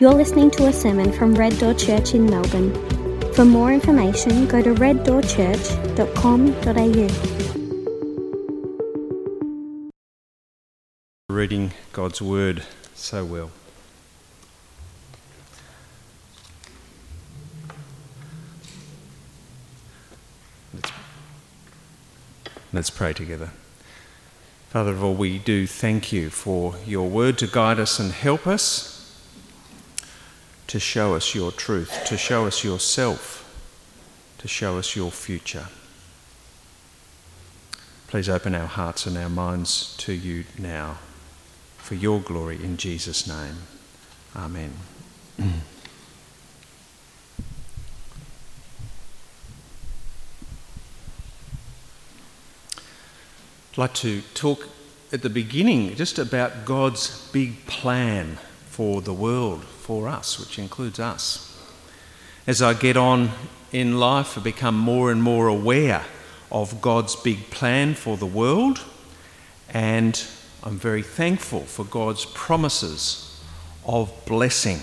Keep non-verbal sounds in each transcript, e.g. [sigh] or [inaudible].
You're listening to a sermon from Red Door Church in Melbourne. For more information, go to reddoorchurch.com.au. Reading God's Word so well. Let's, let's pray together. Father of all, we do thank you for your word to guide us and help us, to show us your truth, to show us yourself, to show us your future. Please open our hearts and our minds to you now for your glory in Jesus' name. Amen. I'd like to talk at the beginning just about God's big plan for the world, for us, which includes us. As I get on in life, I become more and more aware of God's big plan for the world, and I'm very thankful for God's promises of blessing.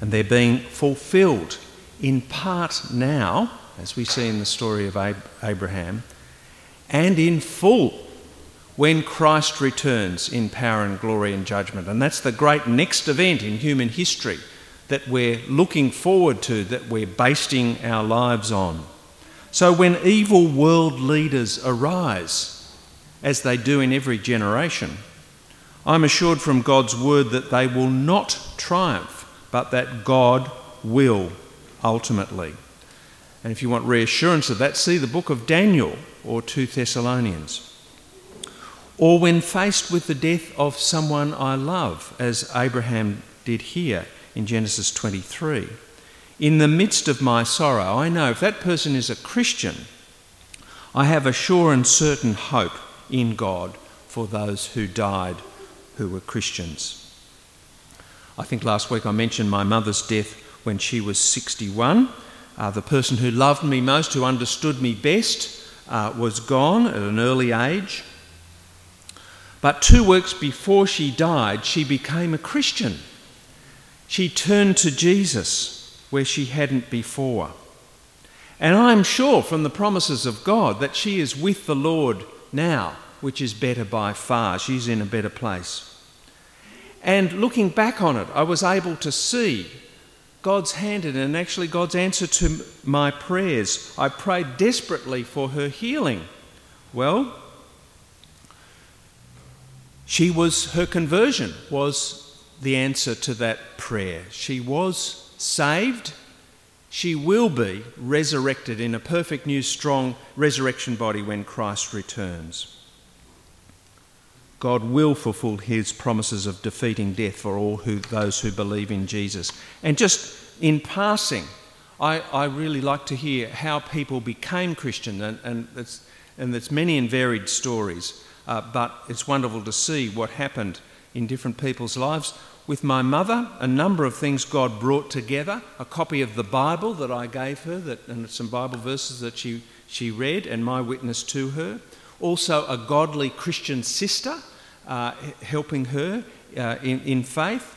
And they're being fulfilled in part now, as we see in the story of Abraham and in full when Christ returns in power and glory and judgment. And that's the great next event in human history that we're looking forward to, that we're basing our lives on. So when evil world leaders arise, as they do in every generation, I'm assured from God's word that they will not triumph, but that God will ultimately. And if you want reassurance of that, see the book of Daniel or 2 Thessalonians. Or when faced with the death of someone I love, as Abraham did here in Genesis 23. In the midst of my sorrow, I know if that person is a Christian, I have a sure and certain hope in God for those who died who were Christians. I think last week I mentioned my mother's death when she was 61. Uh, the person who loved me most, who understood me best, uh, was gone at an early age. But two weeks before she died, she became a Christian. She turned to Jesus where she hadn't before. And I'm sure from the promises of God that she is with the Lord now, which is better by far. She's in a better place. And looking back on it, I was able to see God's hand in it and actually God's answer to my prayers. I prayed desperately for her healing. Well, she was her conversion was the answer to that prayer. She was saved. She will be resurrected in a perfect new strong resurrection body when Christ returns. God will fulfill his promises of defeating death for all who, those who believe in Jesus. And just in passing, I, I really like to hear how people became Christian, and, and, it's, and there's many and varied stories, uh, but it's wonderful to see what happened in different people's lives. With my mother, a number of things God brought together a copy of the Bible that I gave her, that, and some Bible verses that she, she read, and my witness to her. Also, a godly Christian sister uh, helping her uh, in, in faith,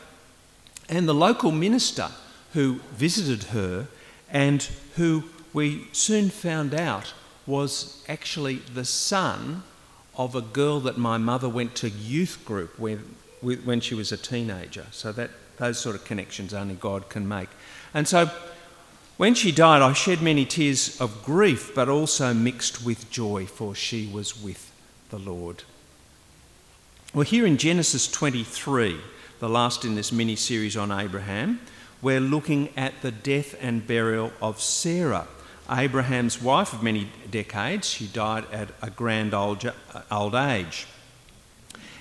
and the local minister who visited her and who we soon found out was actually the son of a girl that my mother went to youth group when, when she was a teenager. So that those sort of connections only God can make. And so when she died, I shed many tears of grief, but also mixed with joy, for she was with the Lord. Well, here in Genesis 23, the last in this mini series on Abraham, we're looking at the death and burial of Sarah, Abraham's wife of many decades. She died at a grand old, old age.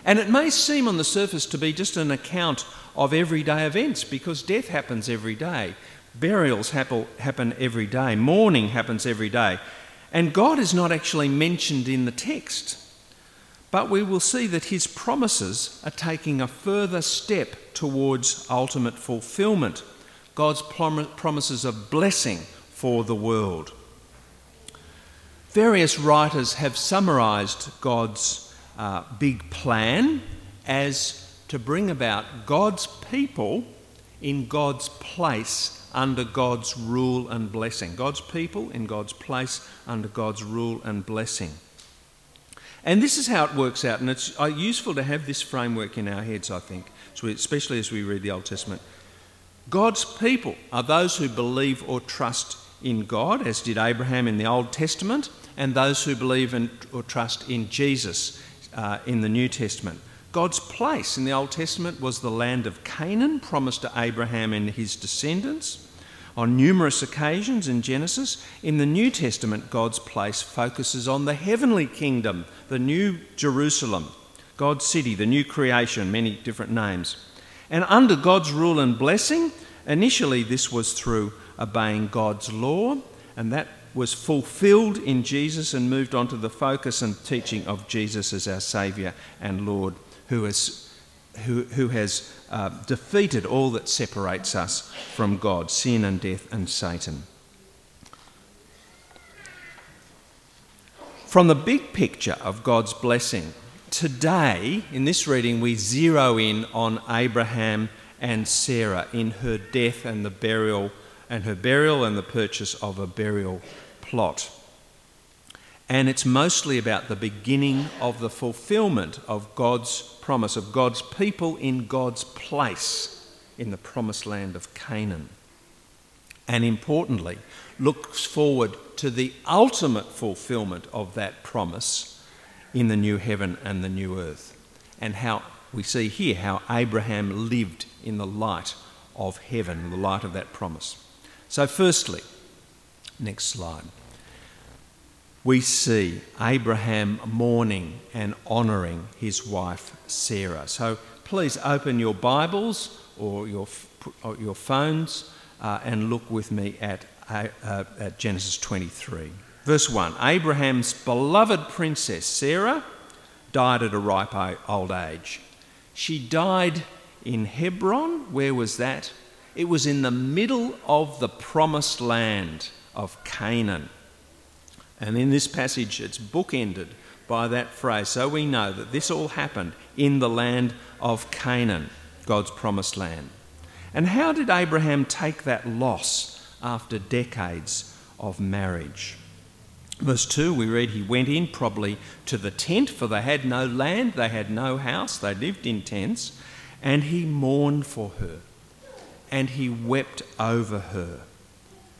And it may seem on the surface to be just an account of everyday events because death happens every day, burials happen every day, mourning happens every day. And God is not actually mentioned in the text. But we will see that his promises are taking a further step towards ultimate fulfillment. God's prom- promises of blessing for the world. Various writers have summarized God's uh, big plan as to bring about God's people in God's place under God's rule and blessing. God's people in God's place under God's rule and blessing. And this is how it works out, and it's uh, useful to have this framework in our heads, I think, especially as we read the Old Testament. God's people are those who believe or trust in God, as did Abraham in the Old Testament, and those who believe in, or trust in Jesus uh, in the New Testament. God's place in the Old Testament was the land of Canaan, promised to Abraham and his descendants. On numerous occasions in Genesis, in the New Testament, God's place focuses on the heavenly kingdom, the new Jerusalem, God's city, the new creation, many different names. And under God's rule and blessing, initially this was through obeying God's law, and that was fulfilled in Jesus and moved on to the focus and teaching of Jesus as our Saviour and Lord who has, who, who has uh, defeated all that separates us from God sin and death and Satan. From the big picture of God's blessing, today in this reading we zero in on Abraham and Sarah in her death and the burial and her burial and the purchase of a burial plot. And it's mostly about the beginning of the fulfillment of God's promise, of God's people in God's place in the promised land of Canaan. And importantly, looks forward to the ultimate fulfillment of that promise in the new heaven and the new earth. And how we see here how Abraham lived in the light of heaven, the light of that promise. So, firstly, next slide we see Abraham mourning and honouring his wife Sarah. So please open your Bibles or your, or your phones uh, and look with me at, uh, at Genesis 23. Verse 1 Abraham's beloved princess Sarah died at a ripe old age. She died in Hebron. Where was that? It was in the middle of the promised land of Canaan. And in this passage, it's bookended by that phrase. So we know that this all happened in the land of Canaan, God's promised land. And how did Abraham take that loss after decades of marriage? Verse 2, we read he went in probably to the tent, for they had no land, they had no house, they lived in tents, and he mourned for her, and he wept over her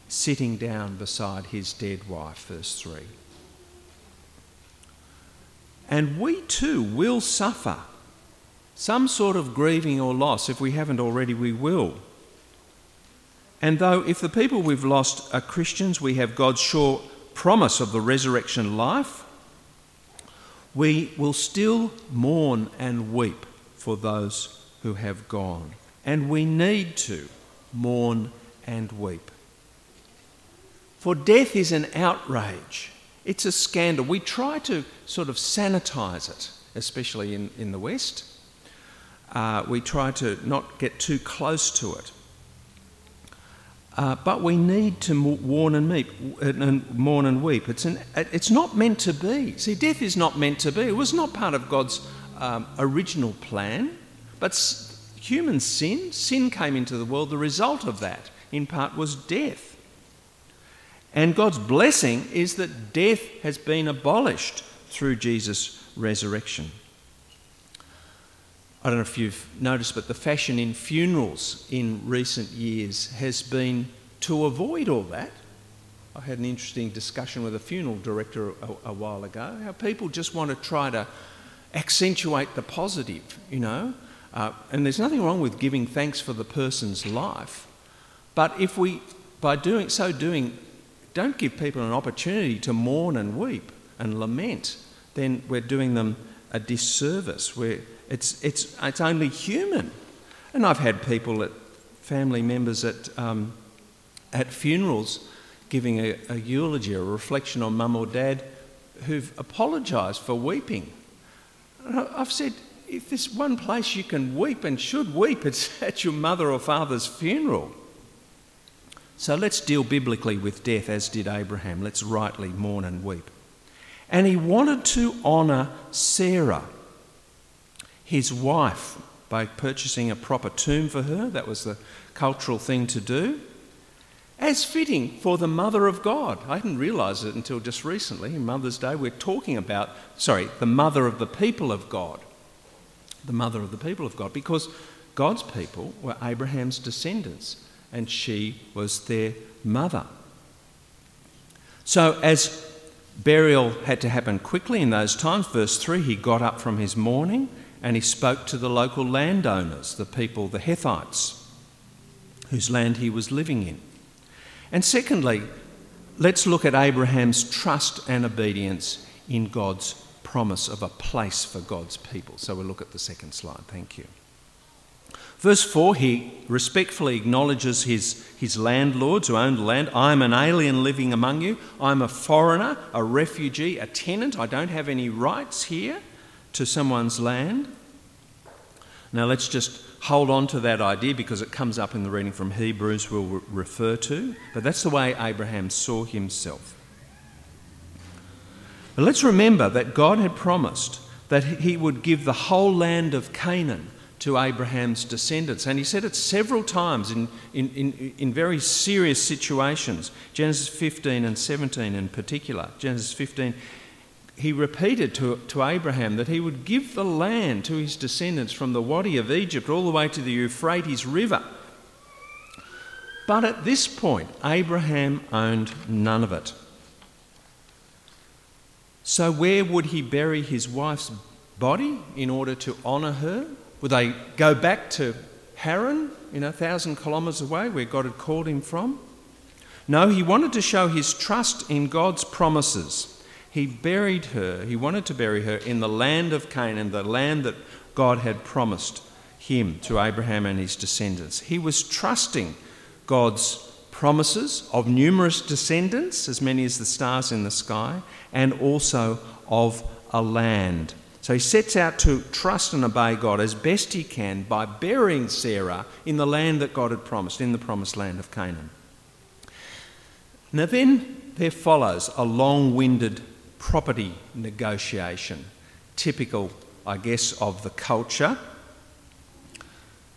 sitting down beside his dead wife, verse 3. And we too will suffer some sort of grieving or loss. If we haven't already, we will. And though, if the people we've lost are Christians, we have God's sure promise of the resurrection life, we will still mourn and weep for those who have gone. And we need to mourn and weep. For death is an outrage, it's a scandal. We try to sort of sanitize it, especially in, in the West. Uh, we try to not get too close to it. Uh, but we need to warn and, meet, and mourn and weep. It's, an, it's not meant to be. See, death is not meant to be. It was not part of God's um, original plan. But human sin, sin came into the world. The result of that, in part, was death. And God's blessing is that death has been abolished through Jesus' resurrection. I don't know if you've noticed, but the fashion in funerals in recent years has been to avoid all that. I had an interesting discussion with a funeral director a, a while ago, how people just want to try to accentuate the positive, you know. Uh, and there's nothing wrong with giving thanks for the person's life. But if we, by doing so doing, don't give people an opportunity to mourn and weep and lament, then we're doing them a disservice. Where it's, it's, it's only human. And I've had people at family members at, um, at funerals giving a, a eulogy, a reflection on mum or dad who've apologised for weeping. I've said, if there's one place you can weep and should weep, [laughs] it's at your mother or father's funeral. So let's deal biblically with death as did Abraham. Let's rightly mourn and weep. And he wanted to honour Sarah, his wife, by purchasing a proper tomb for her. That was the cultural thing to do. As fitting for the Mother of God. I didn't realise it until just recently, Mother's Day. We're talking about, sorry, the Mother of the people of God. The Mother of the people of God. Because God's people were Abraham's descendants, and she was their mother. So, as burial had to happen quickly in those times, verse 3 he got up from his mourning and he spoke to the local landowners, the people, the Hethites, whose land he was living in. And secondly, let's look at Abraham's trust and obedience in God's promise of a place for God's people. So we'll look at the second slide. Thank you. Verse 4, he respectfully acknowledges his, his landlords who owned the land. I am an alien living among you. I'm a foreigner, a refugee, a tenant. I don't have any rights here to someone's land. Now let's just hold on to that idea because it comes up in the reading from Hebrews we'll re- refer to. But that's the way Abraham saw himself. But let's remember that God had promised that he would give the whole land of Canaan to Abraham's descendants. And he said it several times in, in, in, in, very serious situations. Genesis 15 and 17 in particular. Genesis 15, he repeated to, to Abraham that he would give the land to his descendants from the Wadi of Egypt all the way to the Euphrates River. But at this point, Abraham owned none of it. So, where would he bury his wife's body in order to honour her? Would they go back to Haran, you know, a thousand kilometres away where God had called him from? No, he wanted to show his trust in God's promises. He buried her, he wanted to bury her in the land of Canaan, the land that God had promised him to Abraham and his descendants. He was trusting God's promises of numerous descendants, as many as the stars in the sky, and also of a land so he sets out to trust and obey God as best he can by burying Sarah in the land that God had promised, in the promised land of Canaan. Now, then there follows a long winded property negotiation, typical, I guess, of the culture.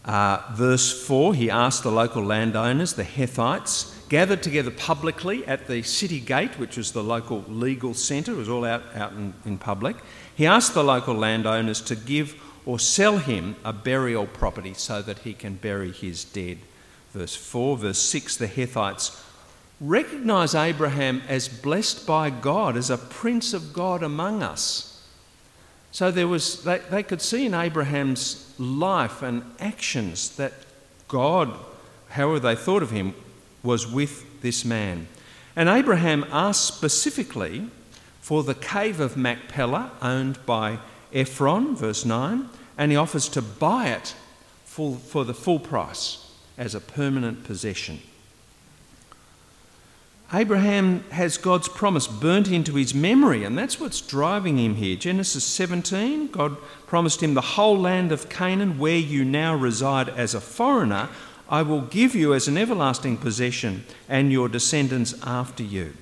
Uh, verse 4 he asked the local landowners, the Hethites, gathered together publicly at the city gate, which was the local legal centre, it was all out, out in, in public. He asked the local landowners to give or sell him a burial property so that he can bury his dead. Verse 4, verse 6 the Hethites recognize Abraham as blessed by God, as a prince of God among us. So there was, they, they could see in Abraham's life and actions that God, however they thought of him, was with this man. And Abraham asked specifically for the cave of Machpelah, owned by Ephron, verse 9, and he offers to buy it for, for the full price as a permanent possession. Abraham has God's promise burnt into his memory, and that's what's driving him here. Genesis 17, God promised him the whole land of Canaan, where you now reside as a foreigner, I will give you as an everlasting possession and your descendants after you.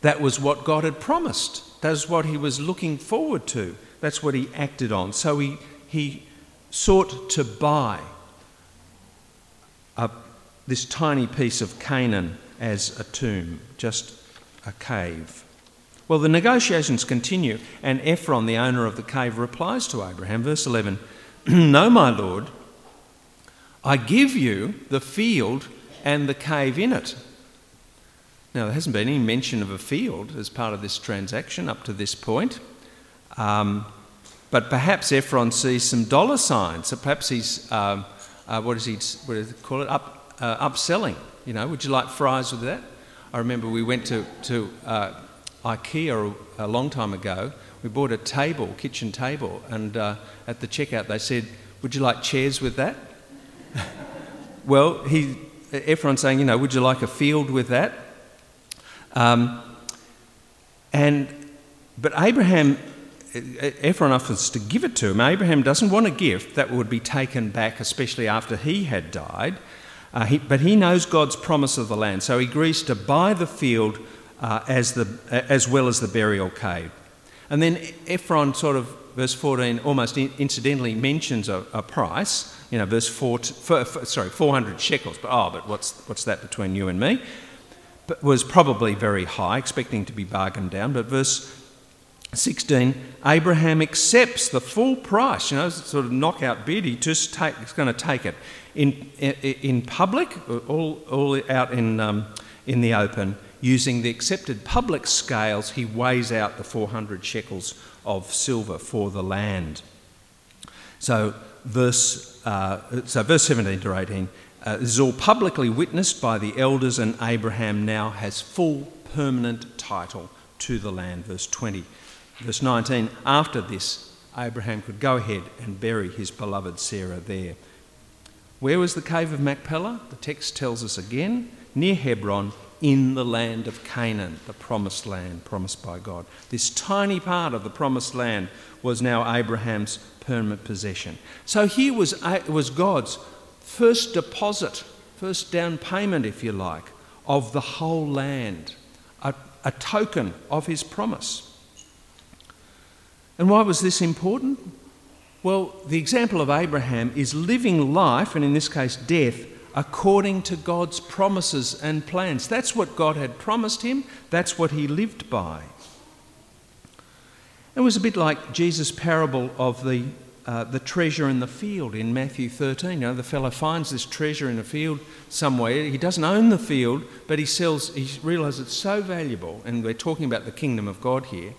That was what God had promised. That's what he was looking forward to. That's what he acted on. So he, he sought to buy a, this tiny piece of Canaan as a tomb, just a cave. Well, the negotiations continue, and Ephron, the owner of the cave, replies to Abraham, verse 11 [clears throat] No, my lord. I give you the field and the cave in it. Now, there hasn't been any mention of a field as part of this transaction up to this point. Um, but perhaps Ephron sees some dollar signs. So perhaps he's, um, uh, what, is he, what he call it? Up, uh, upselling. You know, would you like fries with that? I remember we went to, to uh, IKEA a, long time ago. We bought a table, kitchen table, and uh, at the checkout they said, Would you like chairs with that? [laughs] well, he, Ephron's saying, you know, would you like a field with that? Um, and, but Abraham, Ephron offers to give it to him. Abraham doesn't want a gift that would be taken back, especially after he had died. Uh, he, but he knows God's promise of the land, so he agrees to buy the field uh, as, the, as well as the burial cave. And then Ephron sort of verse 14 almost incidentally mentions a, a price. You know, verse 4, for, for, sorry, 400 shekels. But oh, but what's what's that between you and me? But was probably very high, expecting to be bargained down. But verse 16, Abraham accepts the full price. You know, sort of knockout bid. He just take, he's going to take it in in, public, all all out in um, in the open using the accepted public scales, he weighs out the 400 shekels of silver for the land. So, verse, uh, so verse 17 to 18 uh, is all publicly witnessed by the elders, and Abraham now has full permanent title to the land. Verse 20. Verse 19 After this, Abraham could go ahead and bury his beloved Sarah there. Where was the cave of Machpelah? The text tells us again, near Hebron, in the land of Canaan, the promised land promised by God. This tiny part of the promised land was now Abraham's permanent possession. So here was, was God's first deposit, first down payment, if you like, of the whole land, a, a token of his promise. And why was this important? Well, the example of Abraham is living life, and in this case, death, according to God's promises and plans. That's what God had promised him, that's what he lived by. It was a bit like Jesus' parable of the, uh, the treasure in the field in Matthew 13. You know, the fellow finds this treasure in a field somewhere. He doesn't own the field, but he sells, he realizes it's so valuable, and we're talking about the kingdom of God here.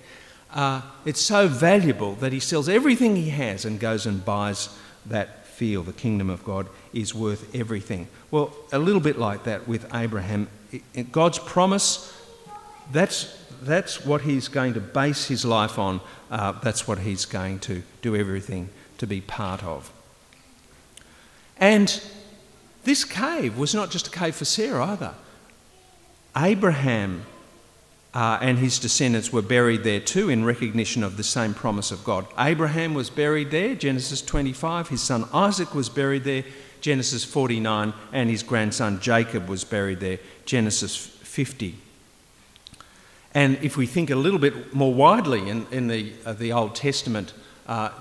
Uh, it's so valuable that he sells everything he has and goes and buys that field. the kingdom of God is worth everything. Well, a little bit like that with Abraham. God's promise, that's, that's what he's going to base his life on. Uh, that's what he's going to do everything to be part of. And this cave was not just a cave for Sarah either. Abraham uh, and his descendants were buried there too in recognition of the same promise of God. Abraham was buried there, Genesis 25. His son Isaac was buried there, Genesis 49. And his grandson Jacob was buried there, Genesis 50. And if we think a little bit more widely in, in the, uh, the Old Testament, uh,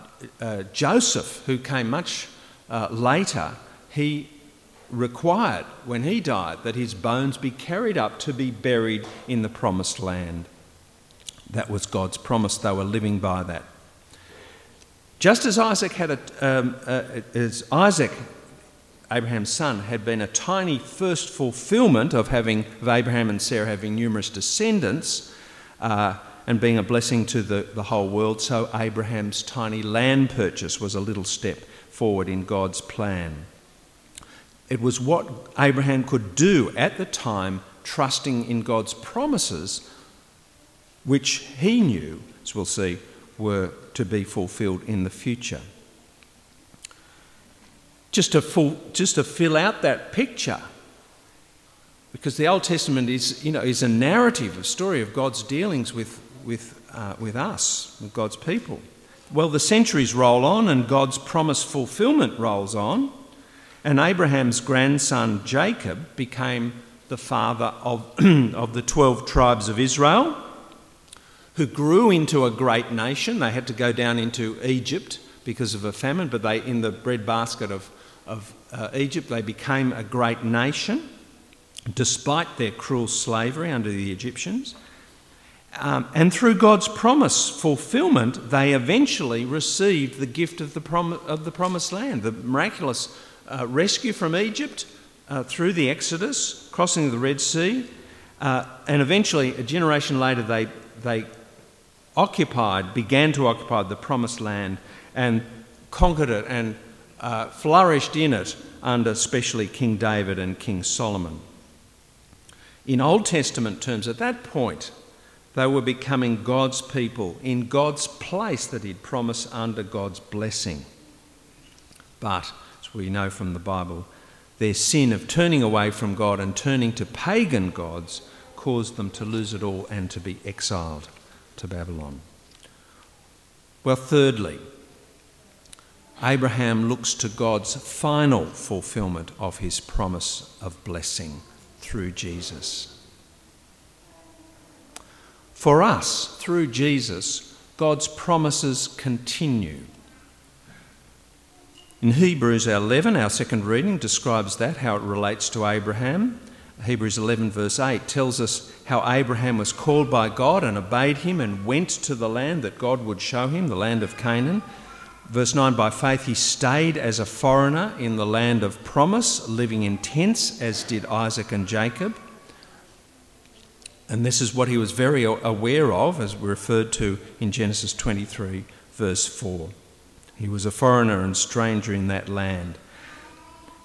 uh Joseph, who came much uh, later, he required when he died that his bones be carried up to be buried in the promised land. That was God's promise. They were living by that. Just as Isaac had a, um, uh, as Isaac, Abraham's son, had been a tiny first fulfillment of having of Abraham and Sarah having numerous descendants uh, and being a blessing to the, the whole world, so Abraham's tiny land purchase was a little step forward in God's plan. It was what Abraham could do at the time, trusting in God's promises, which he knew, as we'll see, were to be fulfilled in the future. Just to, full, just to fill out that picture, because the Old Testament is, you know, is a narrative, a story of God's dealings with, with, uh, with us, with God's people. Well, the centuries roll on and God's promise fulfillment rolls on. And Abraham's grandson Jacob became the father of, [clears throat] of the 12 tribes of Israel, who grew into a great nation. They had to go down into Egypt because of a famine, but they, in the breadbasket of, of uh, Egypt, they became a great nation despite their cruel slavery under the Egyptians. Um, and through God's promise fulfillment, they eventually received the gift of the, prom- of the promised land, the miraculous uh, rescue from Egypt uh, through the Exodus, crossing the Red Sea, uh, and eventually, a generation later, they, they occupied, began to occupy the promised land and conquered it and uh, flourished in it under especially King David and King Solomon. In Old Testament terms, at that point, they were becoming God's people in God's place that He'd promised under God's blessing. But we know from the Bible, their sin of turning away from God and turning to pagan gods caused them to lose it all and to be exiled to Babylon. Well, thirdly, Abraham looks to God's final fulfillment of his promise of blessing through Jesus. For us, through Jesus, God's promises continue. In Hebrews 11, our second reading describes that, how it relates to Abraham. Hebrews 11, verse 8, tells us how Abraham was called by God and obeyed him and went to the land that God would show him, the land of Canaan. Verse 9, by faith he stayed as a foreigner in the land of promise, living in tents, as did Isaac and Jacob. And this is what he was very aware of, as referred to in Genesis 23, verse 4. He was a foreigner and stranger in that land.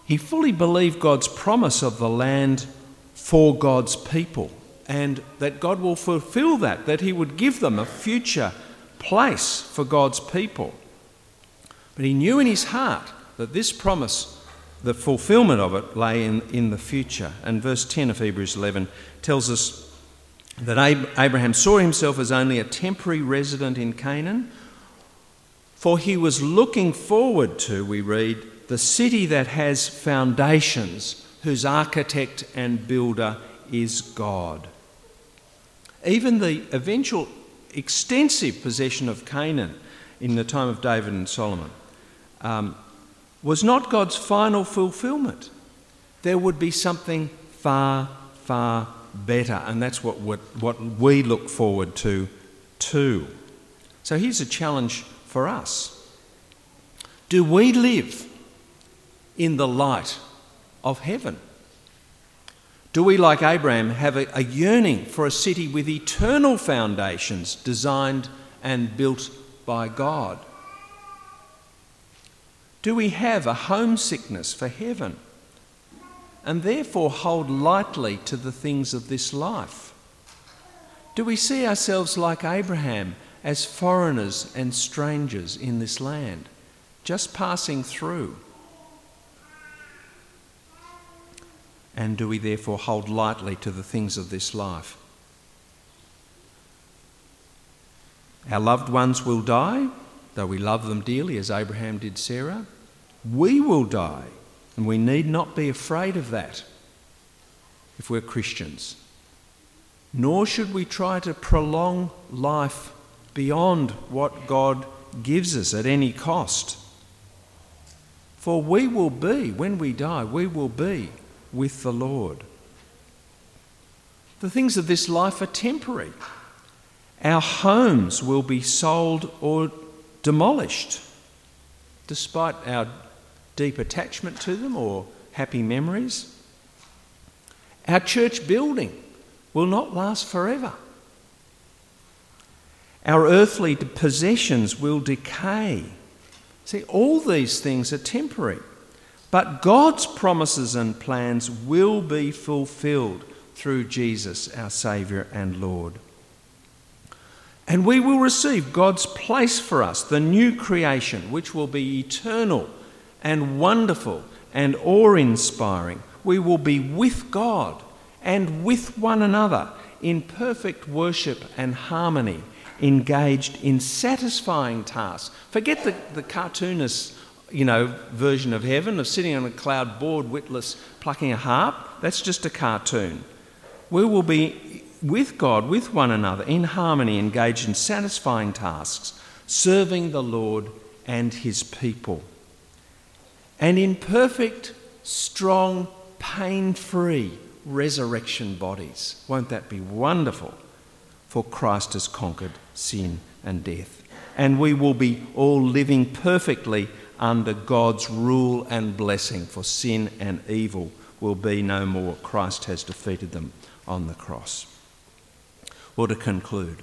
He fully believed God's promise of the land for God's people and that God will fulfill that, that He would give them a future place for God's people. But he knew in his heart that this promise, the fulfillment of it, lay in, in the future. And verse 10 of Hebrews 11 tells us that Abraham saw himself as only a temporary resident in Canaan for he was looking forward to, we read, the city that has foundations, whose architect and builder is God. Even the eventual extensive possession of Canaan in the time of David and Solomon um, was not God's final fulfillment. There would be something far, far better, and that's what, what, what we look forward to too. So here's a challenge for us? Do we live in the light of heaven? Do we, like Abraham, have a, a, yearning for a city with eternal foundations designed and built by God? Do we have a homesickness for heaven and therefore hold lightly to the things of this life? Do we see ourselves like Abraham as foreigners and strangers in this land, just passing through? And do we therefore hold lightly to the things of this life? Our loved ones will die, though we love them dearly, as Abraham did Sarah. We will die, and we need not be afraid of that if we're Christians. Nor should we try to prolong life beyond what God gives us at any cost. For we will be, when we die, we will be with the Lord. The things of this life are temporary. Our homes will be sold or demolished, despite our deep attachment to them or happy memories. Our church building will not last forever. Our earthly possessions will decay. See, all these things are temporary. But God's promises and plans will be fulfilled through Jesus, our Saviour and Lord. And we will receive God's place for us, the new creation, which will be eternal and wonderful and awe inspiring. We will be with God and with one another in perfect worship and harmony engaged in satisfying tasks. Forget the, the cartoonist, you know, version of heaven of sitting on a cloud bored, witless, plucking a harp. That's just a cartoon. We will be with God, with one another, in harmony, engaged in satisfying tasks, serving the Lord and his people. And in perfect, strong, pain free resurrection bodies. Won't that be wonderful? For Christ has conquered sin, and death. And we will be all living perfectly under God's rule and blessing, for sin and evil will be no more. Christ has defeated them on the cross. Well, to conclude,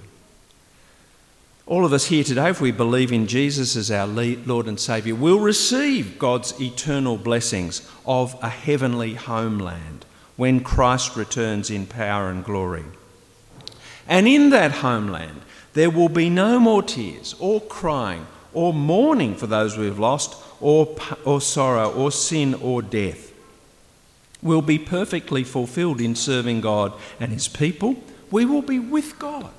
all of us here today, if we believe in Jesus as our Lord and Saviour, will receive God's eternal blessings of a heavenly homeland when Christ returns in power and glory. And in that homeland, there will be no more tears, or crying, or mourning for those we have lost, or, or sorrow, or sin, or death. We'll be perfectly fulfilled in serving God and His people. We will be with God.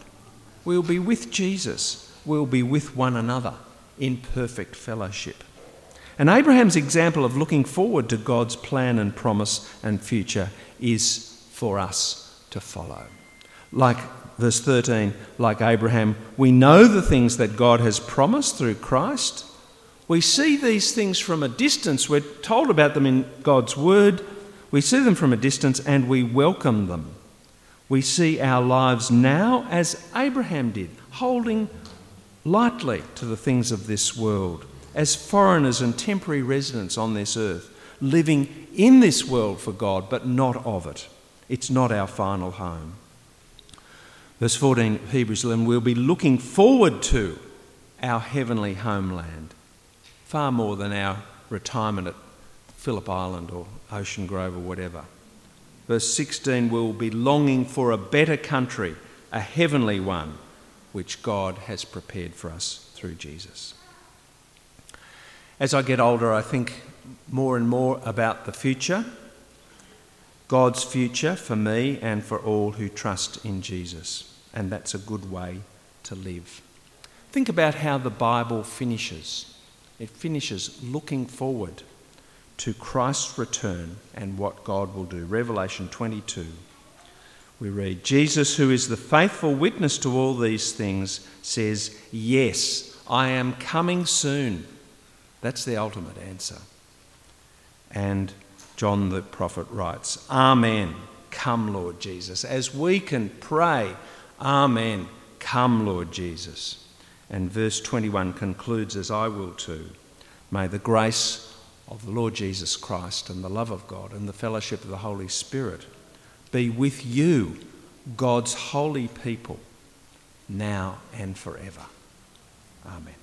We'll be with Jesus. We'll be with one another in perfect fellowship. And Abraham's example of looking forward to God's plan and promise and future is for us to follow. Like verse 13, like Abraham, we know the things that God has promised through Christ. We see these things from a distance. We're told about them in God's Word. We see them from a distance and we welcome them. We see our lives now as Abraham did, holding lightly to the things of this world, as foreigners and temporary residents on this earth, living in this world for God, but not of it. It's not our final home. Verse 14 Hebrews 11 we'll be looking forward to our heavenly homeland far more than our retirement at Phillip Island or Ocean Grove or whatever. Verse 16 we'll be longing for a better country, a heavenly one, which God has prepared for us through Jesus. As I get older, I think more and more about the future, God's future for me and for all who trust in Jesus and that's a good way to live. Think about how the Bible finishes. It finishes looking forward to Christ's return and what God will do. Revelation 22. We read, Jesus, who is the faithful witness to all these things, says, Yes, I am coming soon. That's the ultimate answer. And John the prophet writes, Amen. Come, Lord Jesus. As we can pray, Amen. Come, Lord Jesus. And verse 21 concludes, as I will too. May the grace of the Lord Jesus Christ and the love of God and the fellowship of the Holy Spirit be with you, God's holy people, now and forever. Amen.